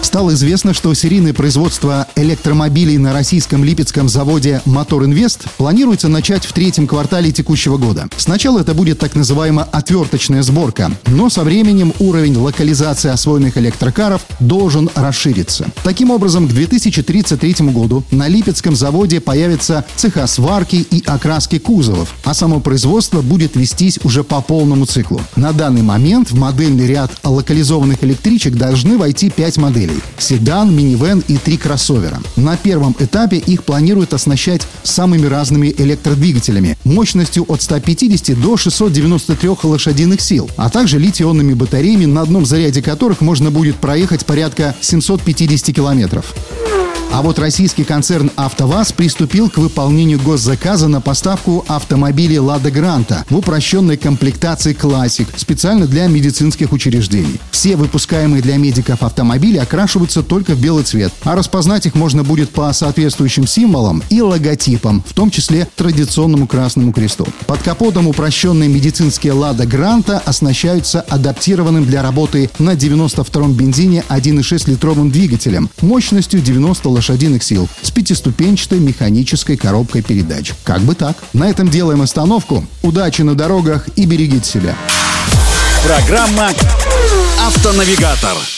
Стало известно, что серийное производство электромобилей на российском липецком заводе «Мотор Инвест» планируется начать в третьем квартале текущего года. Сначала это будет так называемая отверточная сборка, но со временем уровень локализации освоенных электрокаров должен расшириться. Таким образом, к 2033 году на липецком заводе появятся цеха сварки и окраски кузовов, а само производство будет вестись уже по полному циклу. На данный момент в модельный ряд локализованных электричек должны войти 5 моделей моделей – седан, минивэн и три кроссовера. На первом этапе их планируют оснащать самыми разными электродвигателями мощностью от 150 до 693 лошадиных сил, а также литий-ионными батареями, на одном заряде которых можно будет проехать порядка 750 километров. А вот российский концерн «АвтоВАЗ» приступил к выполнению госзаказа на поставку автомобилей «Лада Гранта» в упрощенной комплектации «Классик» специально для медицинских учреждений. Все выпускаемые для медиков автомобили окрашиваются только в белый цвет, а распознать их можно будет по соответствующим символам и логотипам, в том числе традиционному красному кресту. Под капотом упрощенные медицинские «Лада Гранта» оснащаются адаптированным для работы на 92-м бензине 1,6-литровым двигателем мощностью 90 лошадиных сил с пятиступенчатой механической коробкой передач. Как бы так. На этом делаем остановку. Удачи на дорогах и берегите себя. Программа «Автонавигатор».